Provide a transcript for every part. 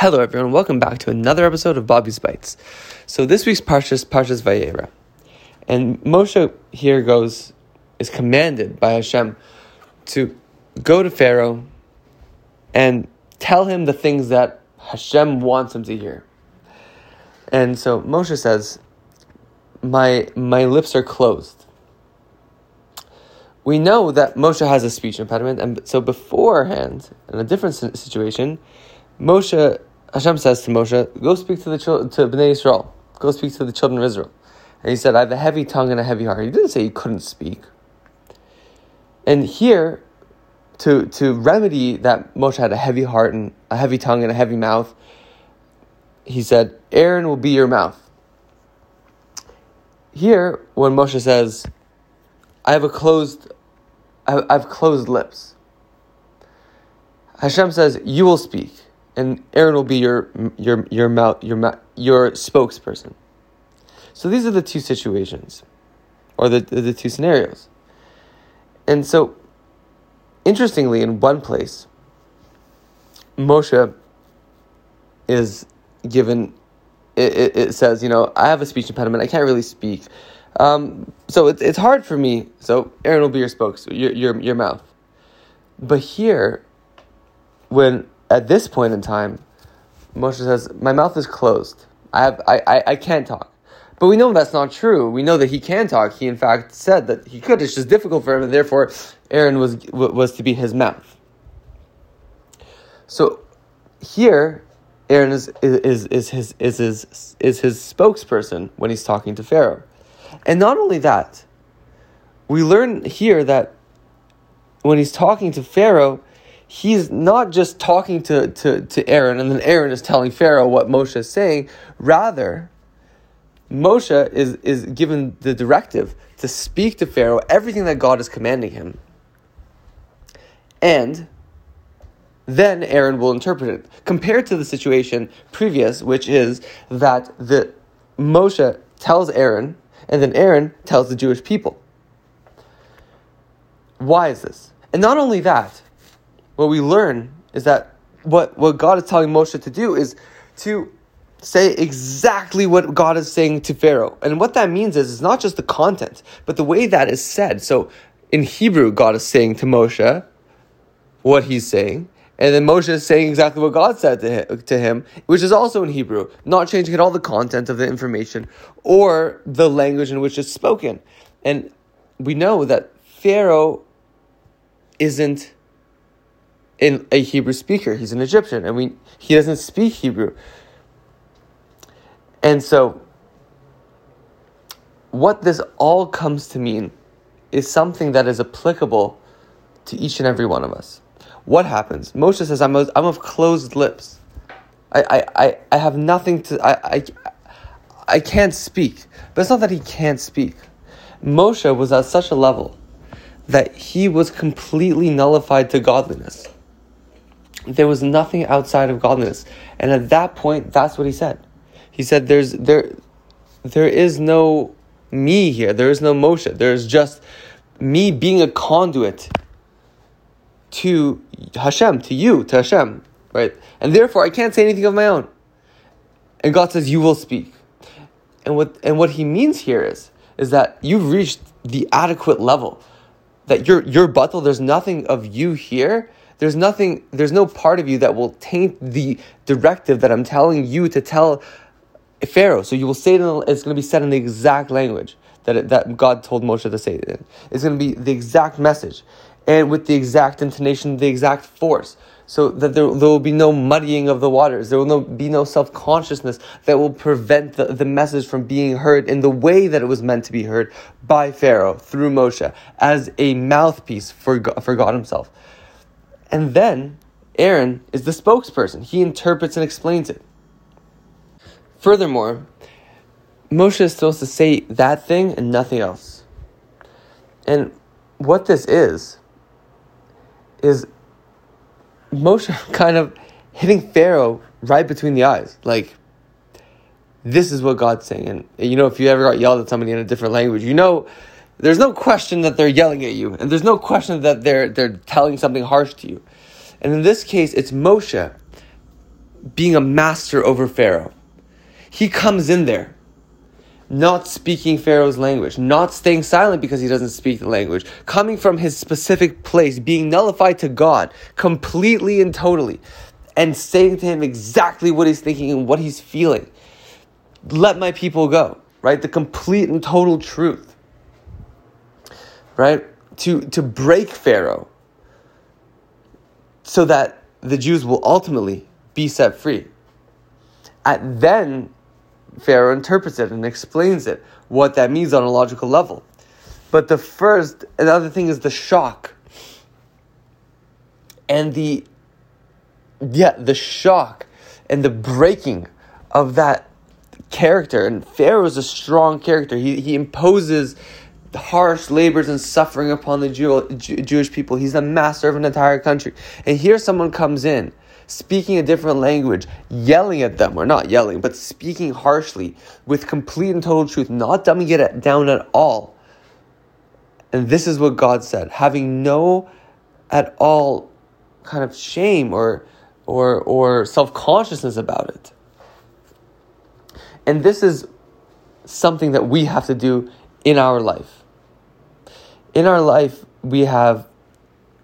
Hello, everyone. Welcome back to another episode of Bobby's Bites. So this week's parsha is Parshas Vayera, and Moshe here goes is commanded by Hashem to go to Pharaoh and tell him the things that Hashem wants him to hear. And so Moshe says, "My my lips are closed." We know that Moshe has a speech impediment, and so beforehand, in a different situation, Moshe Hashem says to Moshe, "Go speak to the children, to Bnei Israel. Go speak to the children of Israel." And he said, "I have a heavy tongue and a heavy heart." He didn't say he couldn't speak. And here, to to remedy that Moshe had a heavy heart and a heavy tongue and a heavy mouth, he said, "Aaron will be your mouth." Here, when Moshe says, "I have a closed, I have closed lips," Hashem says, "You will speak." And Aaron will be your your your mouth your your spokesperson. So these are the two situations, or the the two scenarios. And so, interestingly, in one place, Moshe is given. It, it, it says, you know, I have a speech impediment. I can't really speak. Um, so it's it's hard for me. So Aaron will be your spokes, your your your mouth. But here, when at this point in time, Moshe says, My mouth is closed. I, have, I, I, I can't talk. But we know that's not true. We know that he can talk. He, in fact, said that he could. It's just difficult for him, and therefore, Aaron was, was to be his mouth. So here, Aaron is, is, is, his, is, his, is his spokesperson when he's talking to Pharaoh. And not only that, we learn here that when he's talking to Pharaoh, he's not just talking to, to, to Aaron and then Aaron is telling Pharaoh what Moshe is saying. Rather, Moshe is, is given the directive to speak to Pharaoh everything that God is commanding him. And then Aaron will interpret it. Compared to the situation previous, which is that the Moshe tells Aaron, and then Aaron tells the Jewish people. Why is this? And not only that, what we learn is that what, what God is telling Moshe to do is to say exactly what God is saying to Pharaoh. And what that means is it's not just the content, but the way that is said. So in Hebrew, God is saying to Moshe what he's saying. And then Moshe is saying exactly what God said to him, which is also in Hebrew, not changing at all the content of the information or the language in which it's spoken. And we know that Pharaoh isn't in a Hebrew speaker. He's an Egyptian, and we he doesn't speak Hebrew. And so, what this all comes to mean is something that is applicable to each and every one of us. What happens? Moshe says, "I'm of, I'm of closed lips. I, I, I, I have nothing to. I, I, I can't speak." But it's not that he can't speak. Moshe was at such a level that he was completely nullified to godliness there was nothing outside of godliness. And at that point, that's what he said. He said, "There's there, there is no me here. There is no Moshe. There is just me being a conduit to Hashem, to you, to Hashem, right? And therefore, I can't say anything of my own." And God says, "You will speak." And what and what He means here is is that you've reached the adequate level that your your battle. There's nothing of you here there's nothing, there's no part of you that will taint the directive that I'm telling you to tell Pharaoh. So you will say it, in, it's going to be said in the exact language that, it, that God told Moshe to say it in. It's going to be the exact message and with the exact intonation, the exact force. So that there, there will be no muddying of the waters. There will no, be no self consciousness that will prevent the, the message from being heard in the way that it was meant to be heard by Pharaoh through Moshe as a mouthpiece for for God Himself. And then Aaron is the spokesperson. He interprets and explains it. Furthermore, Moshe is supposed to say that thing and nothing else. And what this is, is Moshe kind of hitting Pharaoh right between the eyes. Like, this is what God's saying. And, you know, if you ever got yelled at somebody in a different language, you know there's no question that they're yelling at you, and there's no question that they're they're telling something harsh to you. And in this case, it's Moshe being a master over Pharaoh. He comes in there not speaking Pharaoh's language, not staying silent because he doesn't speak the language, coming from his specific place, being nullified to God completely and totally, and saying to him exactly what he's thinking and what he's feeling. Let my people go, right? The complete and total truth, right? To, to break Pharaoh so that the Jews will ultimately be set free. At then Pharaoh interprets it and explains it, what that means on a logical level. But the first, another thing is the shock. And the, yeah, the shock and the breaking of that character. And Pharaoh is a strong character. He, he imposes harsh labors and suffering upon the Jew, Jewish people. He's the master of an entire country. And here someone comes in speaking a different language, yelling at them, or not yelling, but speaking harshly with complete and total truth, not dumbing it down at all. And this is what God said, having no at all kind of shame or or or self-consciousness about it. And this is something that we have to do in our life. In our life, we have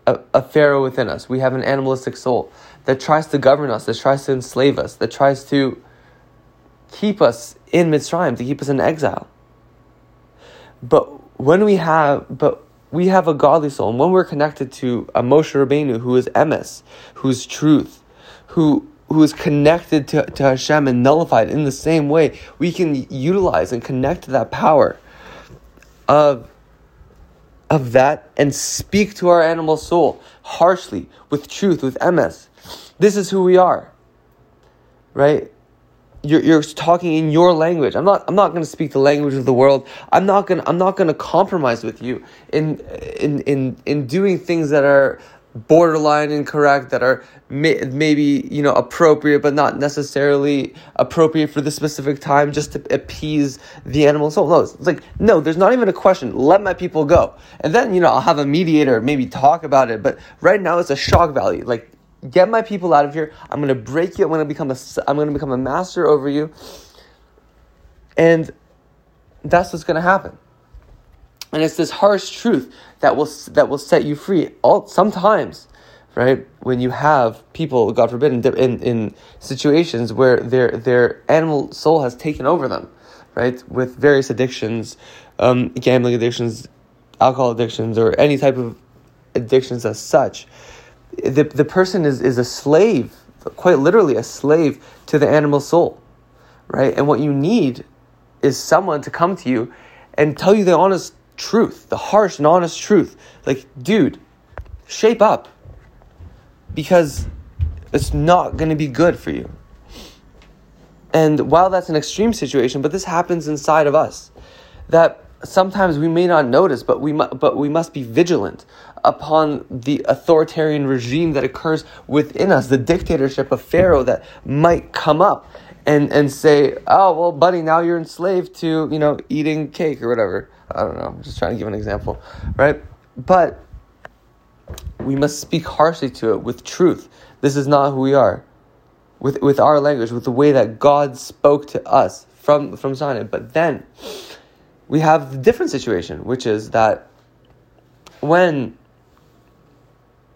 a, a pharaoh within us. We have an animalistic soul that tries to govern us, that tries to enslave us, that tries to keep us in Mitzrayim, to keep us in exile. But when we have, but we have a godly soul, and when we're connected to a Moshe Rabbeinu who is emes, who's truth, who who is connected to, to Hashem and nullified in the same way, we can utilize and connect to that power of of that and speak to our animal soul harshly, with truth, with emes. This is who we are. Right? You're, you're talking in your language. I'm not I'm not going to speak the language of the world. I'm not going I'm not going to compromise with you in in in in doing things that are borderline incorrect that are may, maybe you know appropriate but not necessarily appropriate for the specific time just to appease the animal. Soul no it's like no there's not even a question. Let my people go. And then you know i'll have a mediator maybe talk about it but right now it's a shock value. Like get my people out of here. I'm going to break you. I'm going to become a i'm going to become a master over you. And that's what's going to happen and it's this harsh truth that will that will set you free. All sometimes, right? When you have people, God forbid, in, in, in situations where their their animal soul has taken over them, right? With various addictions, um, gambling addictions, alcohol addictions, or any type of addictions as such, the the person is is a slave, quite literally a slave to the animal soul, right? And what you need is someone to come to you and tell you the honest truth, the harsh and honest truth. Like, dude, shape up. Because it's not going to be good for you. And while that's an extreme situation, but this happens inside of us, that sometimes we may not notice, but we mu- but we must be vigilant upon the authoritarian regime that occurs within us, the dictatorship of Pharaoh that might come up and and say, "Oh, well, buddy, now you're enslaved to you know eating cake or whatever." I don't know. I'm just trying to give an example, right? But we must speak harshly to it with truth. This is not who we are. With with our language, with the way that God spoke to us from from Sinai. But then we have the different situation, which is that when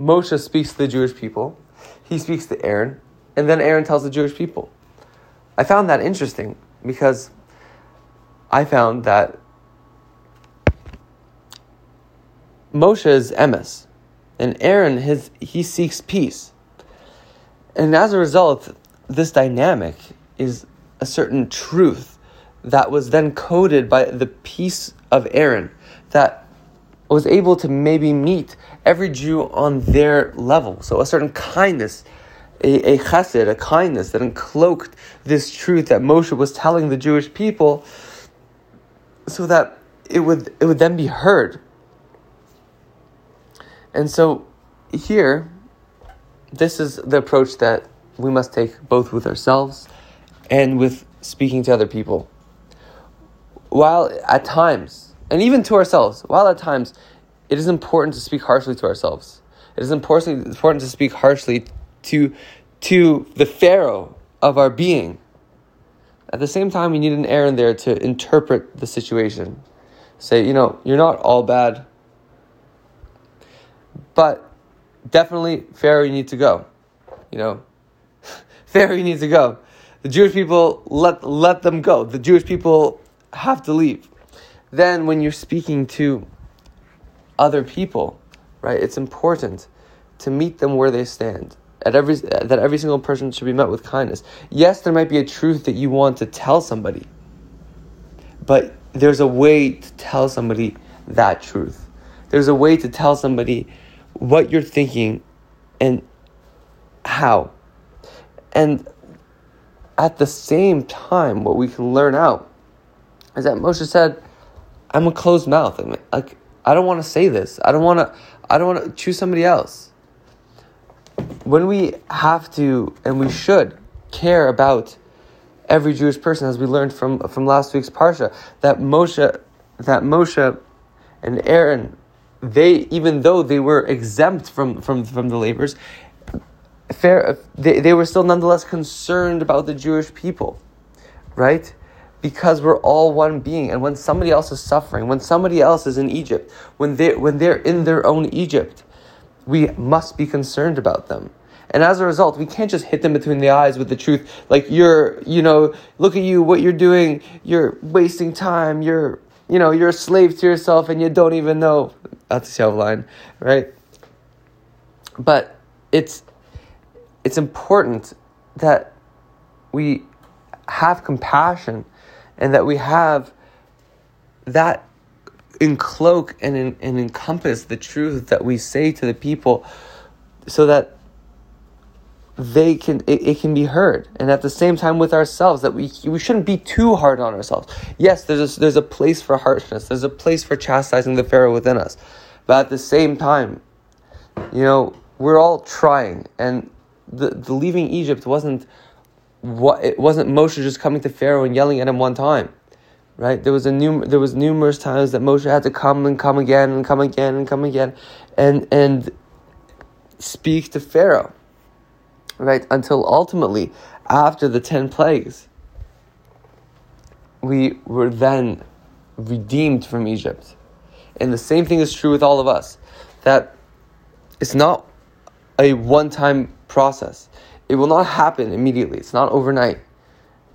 Moshe speaks to the Jewish people, he speaks to Aaron, and then Aaron tells the Jewish people. I found that interesting because I found that Moshe is emes, and Aaron his he seeks peace. And as a result, this dynamic is a certain truth that was then coded by the peace of Aaron that was able to maybe meet every Jew on their level. So a certain kindness, a, a chesed, a kindness that encloaked this truth that Moshe was telling the Jewish people so that it would it would then be heard and so here, this is the approach that we must take both with ourselves and with speaking to other people. While at times, and even to ourselves, while at times it is important to speak harshly to ourselves, it is important, important to speak harshly to to the Pharaoh of our being. At the same time, we need an Aaron there to interpret the situation. Say, you know, you're not all bad, but definitely Pharaoh, you need to go. You know, Pharaoh, you need to go. The Jewish people, let, let them go. The Jewish people have to leave. Then, when you're speaking to other people, right, it's important to meet them where they stand. At every, that every single person should be met with kindness. Yes, there might be a truth that you want to tell somebody, but there's a way to tell somebody that truth. There's a way to tell somebody what you're thinking and how. And at the same time, what we can learn out is that Moshe said, I'm a closed mouth. I mean, like, I don't want to say this. I don't want to, I don't want to choose somebody else. When we have to, and we should, care about every Jewish person, as we learned from, from last week's Parsha, that Moshe, that Moshe and Aaron, they, even though they were exempt from, from, from the labors, fair, they, they were still nonetheless concerned about the Jewish people, right? Because we're all one being. And when somebody else is suffering, when somebody else is in Egypt, when they when they're in their own Egypt, we must be concerned about them. And as a result, we can't just hit them between the eyes with the truth. Like you're, you know, look at you, what you're doing, you're wasting time, you're, you know, you're a slave to yourself and you don't even know. That's the line, right? But it's it's important that we have compassion and that we have that encloak and, and encompass the truth that we say to the people so that they can it, it, can be heard and at the same time with ourselves that we we shouldn't be too hard on ourselves yes there's a, there's a place for harshness there's a place for chastising the pharaoh within us but at the same time you know we're all trying and the, the leaving Egypt wasn't what it wasn't Moshe just coming to Pharaoh and yelling at him one time. Right? There was a num- there was numerous times that Moshe had to come and come again and come again and come again and and speak to Pharaoh. Right? Until ultimately, after the ten plagues, we were then redeemed from Egypt. And the same thing is true with all of us. That it's not a one time process. It will not happen immediately. It's not overnight.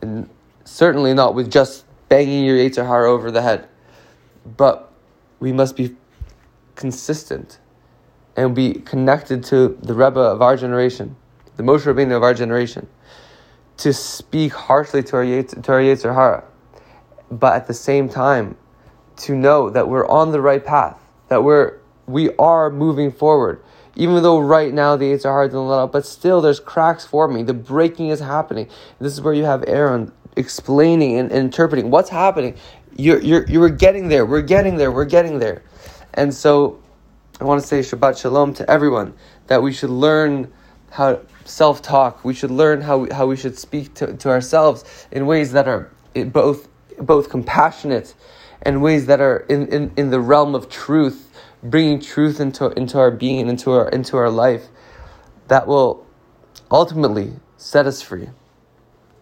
And certainly not with just banging your Yetzer Hara over the head. But we must be consistent and be connected to the Rebbe of our generation, the Moshe Rabbeinu of our generation, to speak harshly to our, Yetzer, to our Yetzer Hara, but at the same time, to know that we're on the right path, that we're we are moving forward, even though right now the Yetzer Hara to let out, but still there's cracks forming. The breaking is happening. This is where you have Aaron explaining and, and interpreting what's happening. You're, you're, you're getting there. We're getting there. We're getting there. And so I want to say Shabbat Shalom to everyone that we should learn how self talk. We should learn how we, how we should speak to, to ourselves in ways that are both both compassionate and ways that are in, in, in the realm of truth bringing truth into, into our being and into our, into our life that will ultimately set us free.